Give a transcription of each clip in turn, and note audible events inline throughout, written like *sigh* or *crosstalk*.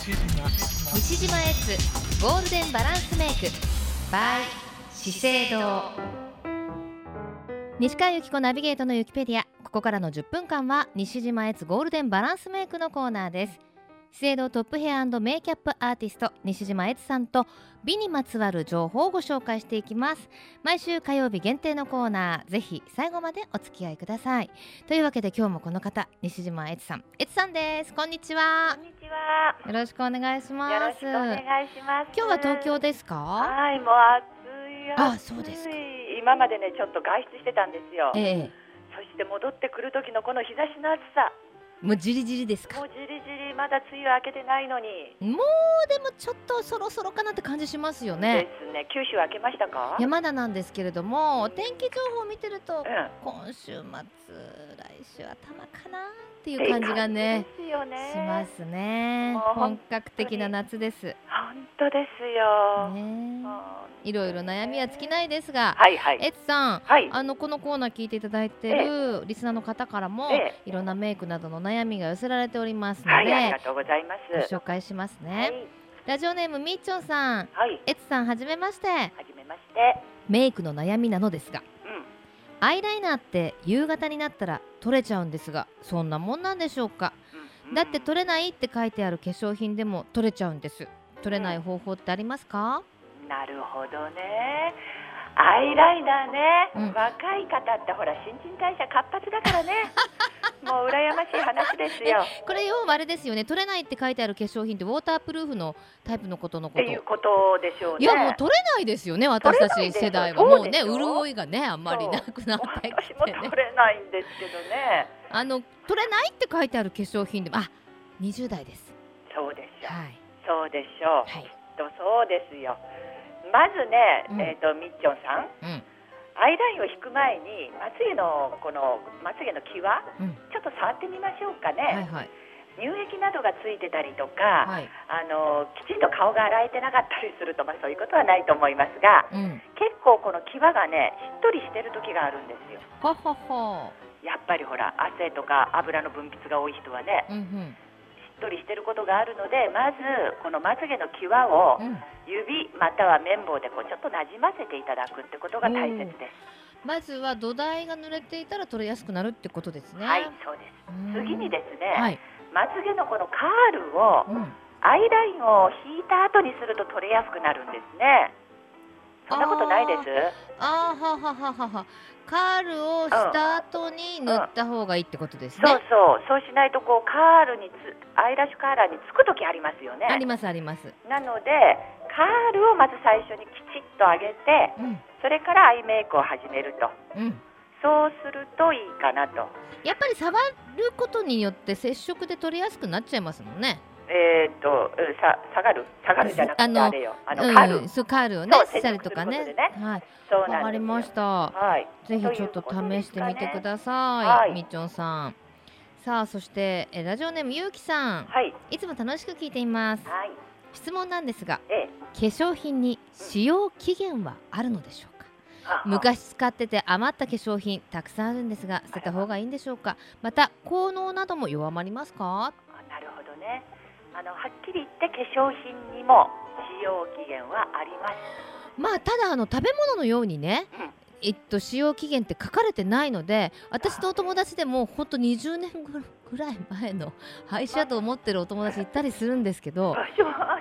西島エッツゴールデンバランスメイク。by 資生堂。西川由紀子ナビゲートのユキペディア。ここからの10分間は西島エッツゴールデンバランスメイクのコーナーです。資生堂トップヘアメイキャップアーティスト西島悦さんと美にまつわる情報をご紹介していきます毎週火曜日限定のコーナーぜひ最後までお付き合いくださいというわけで今日もこの方西島悦さん悦さんですこんにちはこんにちは。よろしくお願いしますよろしくお願いします。今日は東京ですか？はい、もう暑いあ暑い。そうですか今までね、ちょっと外出してたんですよ。ええそして戻ってくる時のこの日差しの暑さ。もうじりじりですか？もうじりじりまだ梅雨明けてないのに。もうでもちょっとそろそろかなって感じしますよでねすね。九州明けましたか？いやまだなんですけれども天気情報を見てるとうん。今週末来週頭かなっていう感じがねね。しますね本格的な夏ですね本当ですよ。うんいろいろ悩みは尽きないですがはいはい。エツさんはい。あのこのコーナー聞いていただいてるリスナーの方からもえいろんなメイクなどの悩みが寄せられておりますのはい、ありでがとうございます。ご紹介しますはねい。ラジオネームみっちょんさんはい。エツさんはじめましてはじめまして。メイクの悩みなのですがうん。アイライナーって夕方になったら取れちゃうんですがそんなもんなんでしょうか？うんだって取れないって書いてある化粧品でも取れちゃうんです取れない方法ってありますか？なるほどね。アイライナーね、うん若い方ってほら新陳代謝活発だからね。*laughs* もう羨ましい話ですよ。これ要はあれですよね取れないって書いてある化粧品ってウォータープルーフのタイプのことのことっていうことでしょうね。いやもう取れないですよね私たち世代はもうね潤いがねあんまりなくなってき私もてね取れないんですけどね。あの取れないって書いてある化粧品でもあ20代ですそうでしょう。はいそうでしょう。はいきっとそうですよ。まずね、うん。えっ、とみっちょんさん、うん。アイラインを引く前にまつげのこのまつげの際、うん。ちょっと触ってみましょうかね。はいはい。乳液などがついてたりとか。はい。あのきちんと顔が洗えてなかったりすると、まあ、そういうことはないと思いますがうん。結構この際がねしっとりしてる時があるんですよ。ほほほ。やっぱりほら汗とか油の分泌が多い人はね。うんうんとりしてることがあるのでまずこのまつげの際をうん。指または綿棒でこうちょっとなじませていただくってことが大切です、まずは土台が濡れていたら取れやすくなるってことですね。はいそうです。うん。次にですね、はい。まつげのこのカールをうん。アイラインを引いた後にすると取れやすくなるんですね。そんなことないです？あーはははははカールをした後に塗った方がいいってことですね、そうそう、そうしないとこうカールにつアイラッシュカーラーにつく時ありますよね。ありますあります。なのでカールをまず最初にきちっと上げて、うん。それからアイメイクを始めると。うん。そうするといいかなと。やっぱり触ることによって接触で取れやすくなっちゃいますもんね。えーっとうんさ下がる？下がるじゃなくてあれよ。あのうんカール、そうカールをねしたりとかね。接触することではい。そうなんわかりました。はい。ぜひちょっと試してみてください、はい。みっちょんさんさあそしてえラジオネームゆうきさん。はい。いつも楽しく聞いています。はい。質問なんですがええ。化粧品に使用期限はあるのでしょうか？あ。昔使ってて余った化粧品たくさんあるんですが捨てた方がいいんでしょうか？また効能なども弱まりますか？あなるほどね。あのはっきり言って化粧品にも使用期限はあります。まあただあの食べ物のようにねうんえっと使用期限って書かれてないので私とお友達でもほんと20年ぐぐらい前の廃車と思ってるお友達いたりするんですけど場所は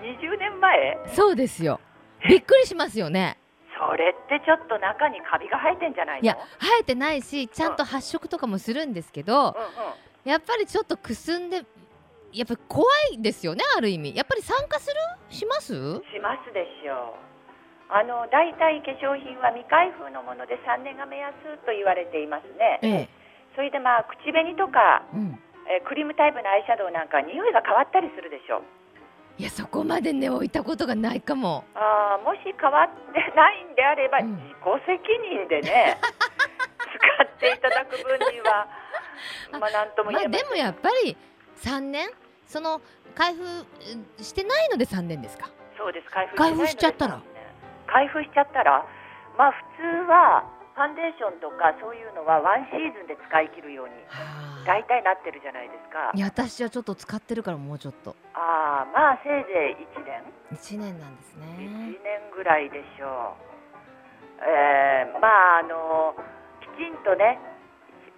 20年前？そうですよ。びっくりしますよね。それってちょっと中にカビが生えてんじゃないの？いや生えてないしちゃんと発色とかもするんですけどうんうん。やっぱりちょっとくすんでやっぱり怖いですよねある意味。やっぱり参加する？します？しますでしょうあの大体化粧品は未開封のもので3年が目安と言われていますね。ええ。それでまあ口紅とか、うん。えークリームタイプのアイシャドウなんかは匂いが変わったりするでしょう。いやそこまでね置いたことがないかも。あーもし変わってないんであれば、うん。自己責任でね *laughs* 使っていただく分にはまあ何ともま言えませんあでもやっぱり3年？その開封えしてないので3年ですか？そうです開封開封しちゃったら開封しちゃったらまあ普通はファンデーションとかそういうのはワンシーズンで使い切るようにはあ。大体なってるじゃないですか。いや私はちょっと使ってるからもうちょっと。あああせいぜい1年。1年なんです1ね年ぐらいでしょう、えーまああのきちんとね、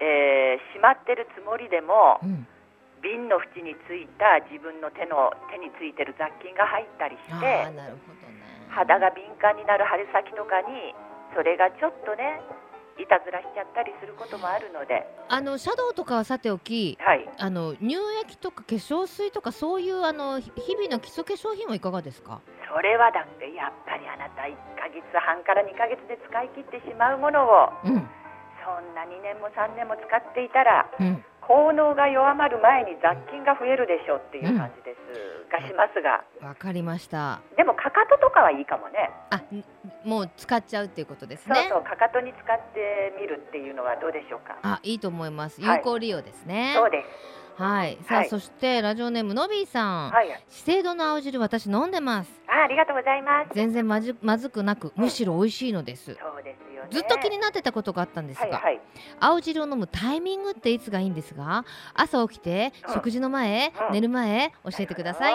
えーしまってるつもりでもうん。瓶の縁についた自分の手の手についてる雑菌が入ったりしあてあなるほどね肌が敏感になる春先とかにそれがちょっとねいたずらしちゃったりすることもあるので、あのシャドウとかはさておきはい、あの乳液とか化粧水とかそういうあのひ日々の基礎化粧品はいかがですか？それはだってやっぱりあなた1ヶ月半から2ヶ月で使い切ってしまうものをうん。そんな2年も3年も使っていたらうん効能が弱まる前に雑菌が増えるでしょうっていう感じです、がしますが。わかりました。でもかかととかはいいかもね。あんもう使っちゃうっていうことですそうねそうかかとに使ってみるっていうのはどうでしょうか。あいいと思います。はい。有効利用ですね。そうです。はい。さあ、はい。そしてラジオネームのびーさん、はい。資生堂の青汁私飲んでます。あありがとうございます。全然まじまずくなくむしろ美味しいのです。そうですよね。ずっと気になってたことがあったんですが、はいはい。青汁を飲むタイミングっていつがいいんですが朝起きてうん。食事の前、うん。寝る前教えてください。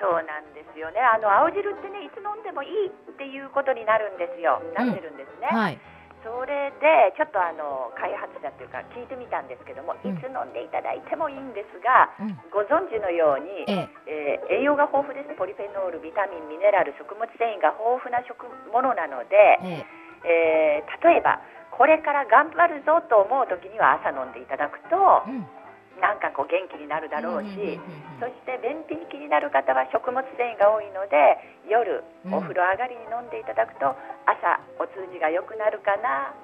そうなんですよね。あの青汁ってねいつ飲んでもいいっていうことになるんですよ。なってるんですね、はい。それでちょっとあの開発者というか聞いてみたんですけども、うん。いつ飲んでいただいてもいいんですがうん。ご存知のように、ええ。えー栄養が豊富ですポリフェノールビタミンミネラル食物繊維が豊富な食物なので、ええー例えばこれから頑張るぞと思う時には朝飲んでいただくとえうん。なんかこう元気になるだろうし、そして便秘に気になる方は食物繊維が多いので夜うん。お風呂上がりに飲んでいただくと朝お通じが良くなるかな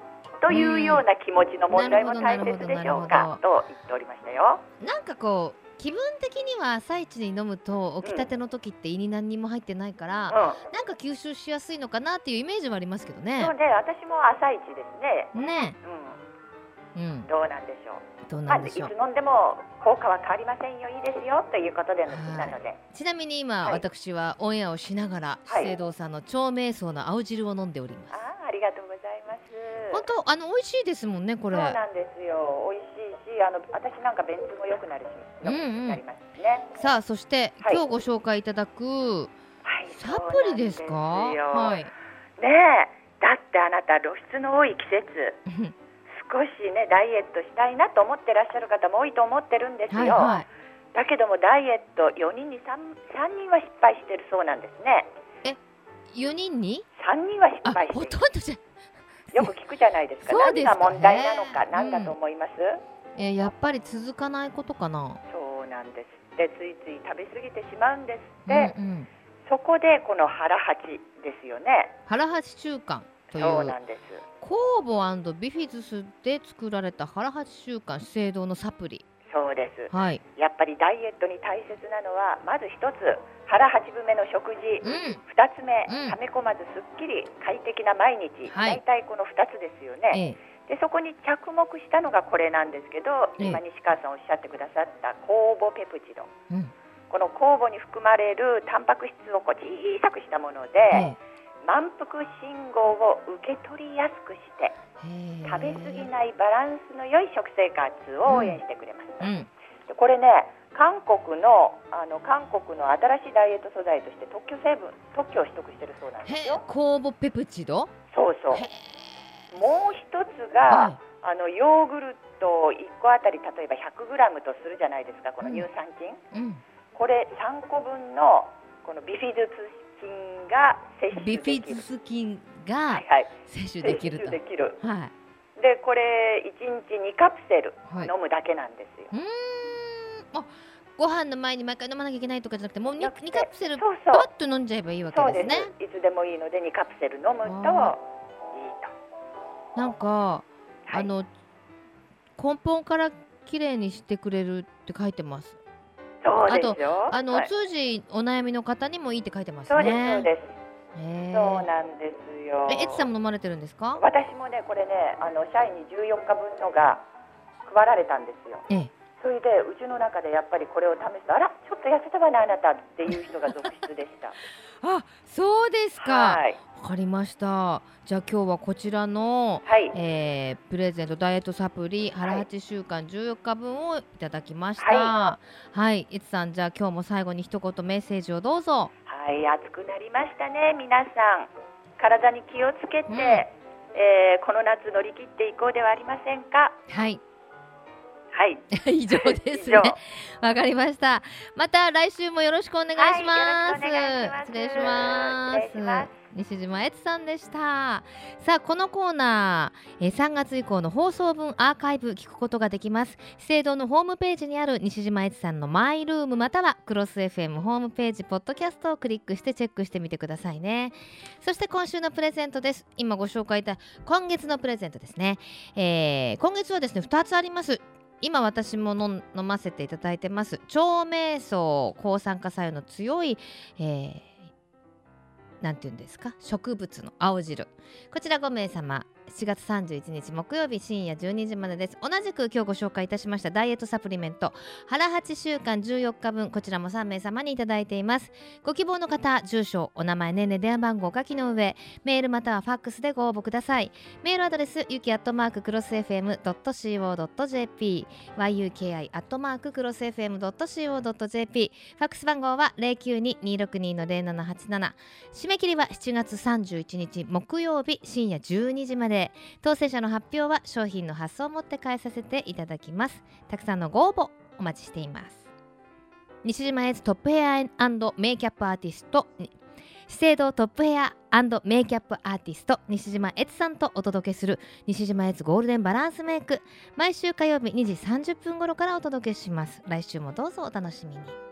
というような気持ちの問題も大切でしょうかと言っておりましたよ。なんかこう気分的には朝一に飲むと起きたての時って胃に何にも入ってないから、うんなんか吸収しやすいのかなっていうイメージはありますけどねそう。ね、私も朝一ですね。ね、うん、うん、どうなんでしょう。どうなんでしょう。飲んでも効果は変わりませんよ、いいですよということでなので、ちなみに今、はい私はオンエアをしながら、はい資生堂さんの超瞑想の青汁を飲んでおります。本当あの美味しいですもんねこれ。そうなんですよ。美味しいし、あの私なんか便通も良くなるし、うんうんなりますしね。さあそして、はい今日ご紹介いただくはい。サプリですか？はい。ねえ、だってあなた露出の多い季節、少しねダイエットしたいなと思ってらっしゃる方も多いと思ってるんですよ。はいはい。だけどもダイエット4人に 3, 3人は失敗してるそうなんですね。四人に？3人は失あ敗してほる。とんどじゃ。よく聞くじゃないですか。そうですか。ね何が問題なのか、うん何だと思います、えーやっぱり続かないことかな。そうなんです。ってついつい食べ過ぎてしまうんですうんって、うん。そこでこの腹八ですよね。腹八週間といそううなんです。酵母ビフィズスで作られた腹八週間資生堂のサプリ。そうです。はい。やっぱりダイエットに大切なのはまず一つ腹八分目の食事、うん。二つ目、うん。溜め込まずすっきり快適な毎日、はい。大体この二つですよね、ええ。でそこに着目したのがこれなんですけど、ええ。今西川さんおっしゃってくださった酵母ペプチドうん。この酵母に含まれるタンパク質をこう小さくしたもので、え。満腹信号を受け取りやすくして食べ過ぎないバランスの良い食生活を応援してくれます、うん。でこれね韓国のあの韓国の新しいダイエット素材として特許成分特許を取得してるそうなんですよ。酵母ペプチド？そうそうへもう一つえ。が、はあのヨーグルト1個あたり例えば 100g とするじゃないですかこの乳酸菌、い。うん。これ3個分のこのビフィズス菌が摂取ビできるフィズス菌がはいはい摂取できると。摂取できるはい。でこれ1日2カプセルはい。飲むだけなんですよ、うーん。あ、ご飯の前に毎回飲まなきゃいけないとかじゃなくて、もう 2, なくてカプセルそうそうパッと飲んじゃえばいいわけそうですね。いつでもいいので2カプセル飲むといいあとなんか、はいあの根本からきれいにしてくれるって書いてます。そうですよあの、はいお通じお悩みの方にもいいって書いてますそうですね。そうです、そうなんですよ。え、エツさんも飲まれてるんですか？私もねこれねあの社員に14日分のが配られたんですよ。ええ。それでうちの中でやっぱりこれを試すとあらちょっと痩せたわねあなたっていう人が続出でした。*laughs* あ、そうですか。はい。わかりました。じゃあ今日はこちらの、はい、えープレゼントダイエットサプリ腹はい8週間14日分をいただきました。ははい、いつさんじゃあ今日も最後に一言メッセージをどうぞ。はい、暑くなりましたね、皆さん。体に気をつけて、うん。えーこの夏乗り切っていこうではありませんか？はい。はい。*laughs* 以上ですね。*laughs* わかりました。また来週もよろしくお願いします,、はいます。失礼します西島悦さんでした。さあこのコーナー、えー3月以降の放送分アーカイブ聞くことができます。資生堂のホームページにある西島悦さんのマイルームまたはクロス FM ホームページポッドキャストをクリックしてチェックしてみてくださいね。そして今週のプレゼントです。今ご紹介いた今月のプレゼントですね、えー今月はですね2つあります。今私も飲飲ませていただいてます。腸瞑想抗酸化作用の強い、えーなんて言うんですか？植物の青汁。こちら5名様7月31日木曜日深夜12時までです。同じく今日ご紹介いたしましたダイエットサプリメント。腹8週間14日分こちらも3名様にいただいています。ご希望の方住所お名前年齢電話番号を書きの上メールまたはファックスでご応募ください。メールアドレスゆきアットマーククロス FM.co.jp yuki アットマーククロス FM.co.jp ファックス番号は092-262-0787締め切りは7月31日木曜日深夜12時まで。当選者の発表は商品の発送をもって返させていただきます。たくさんのご応募お待ちしています。西島エイズトップヘアメイキャップアーティスト資生堂トップヘアメイキャップアーティスト西島悦さんとお届けする西島悦ゴールデンバランスメイク毎週火曜日2時30分頃からお届けします。来週もどうぞお楽しみに。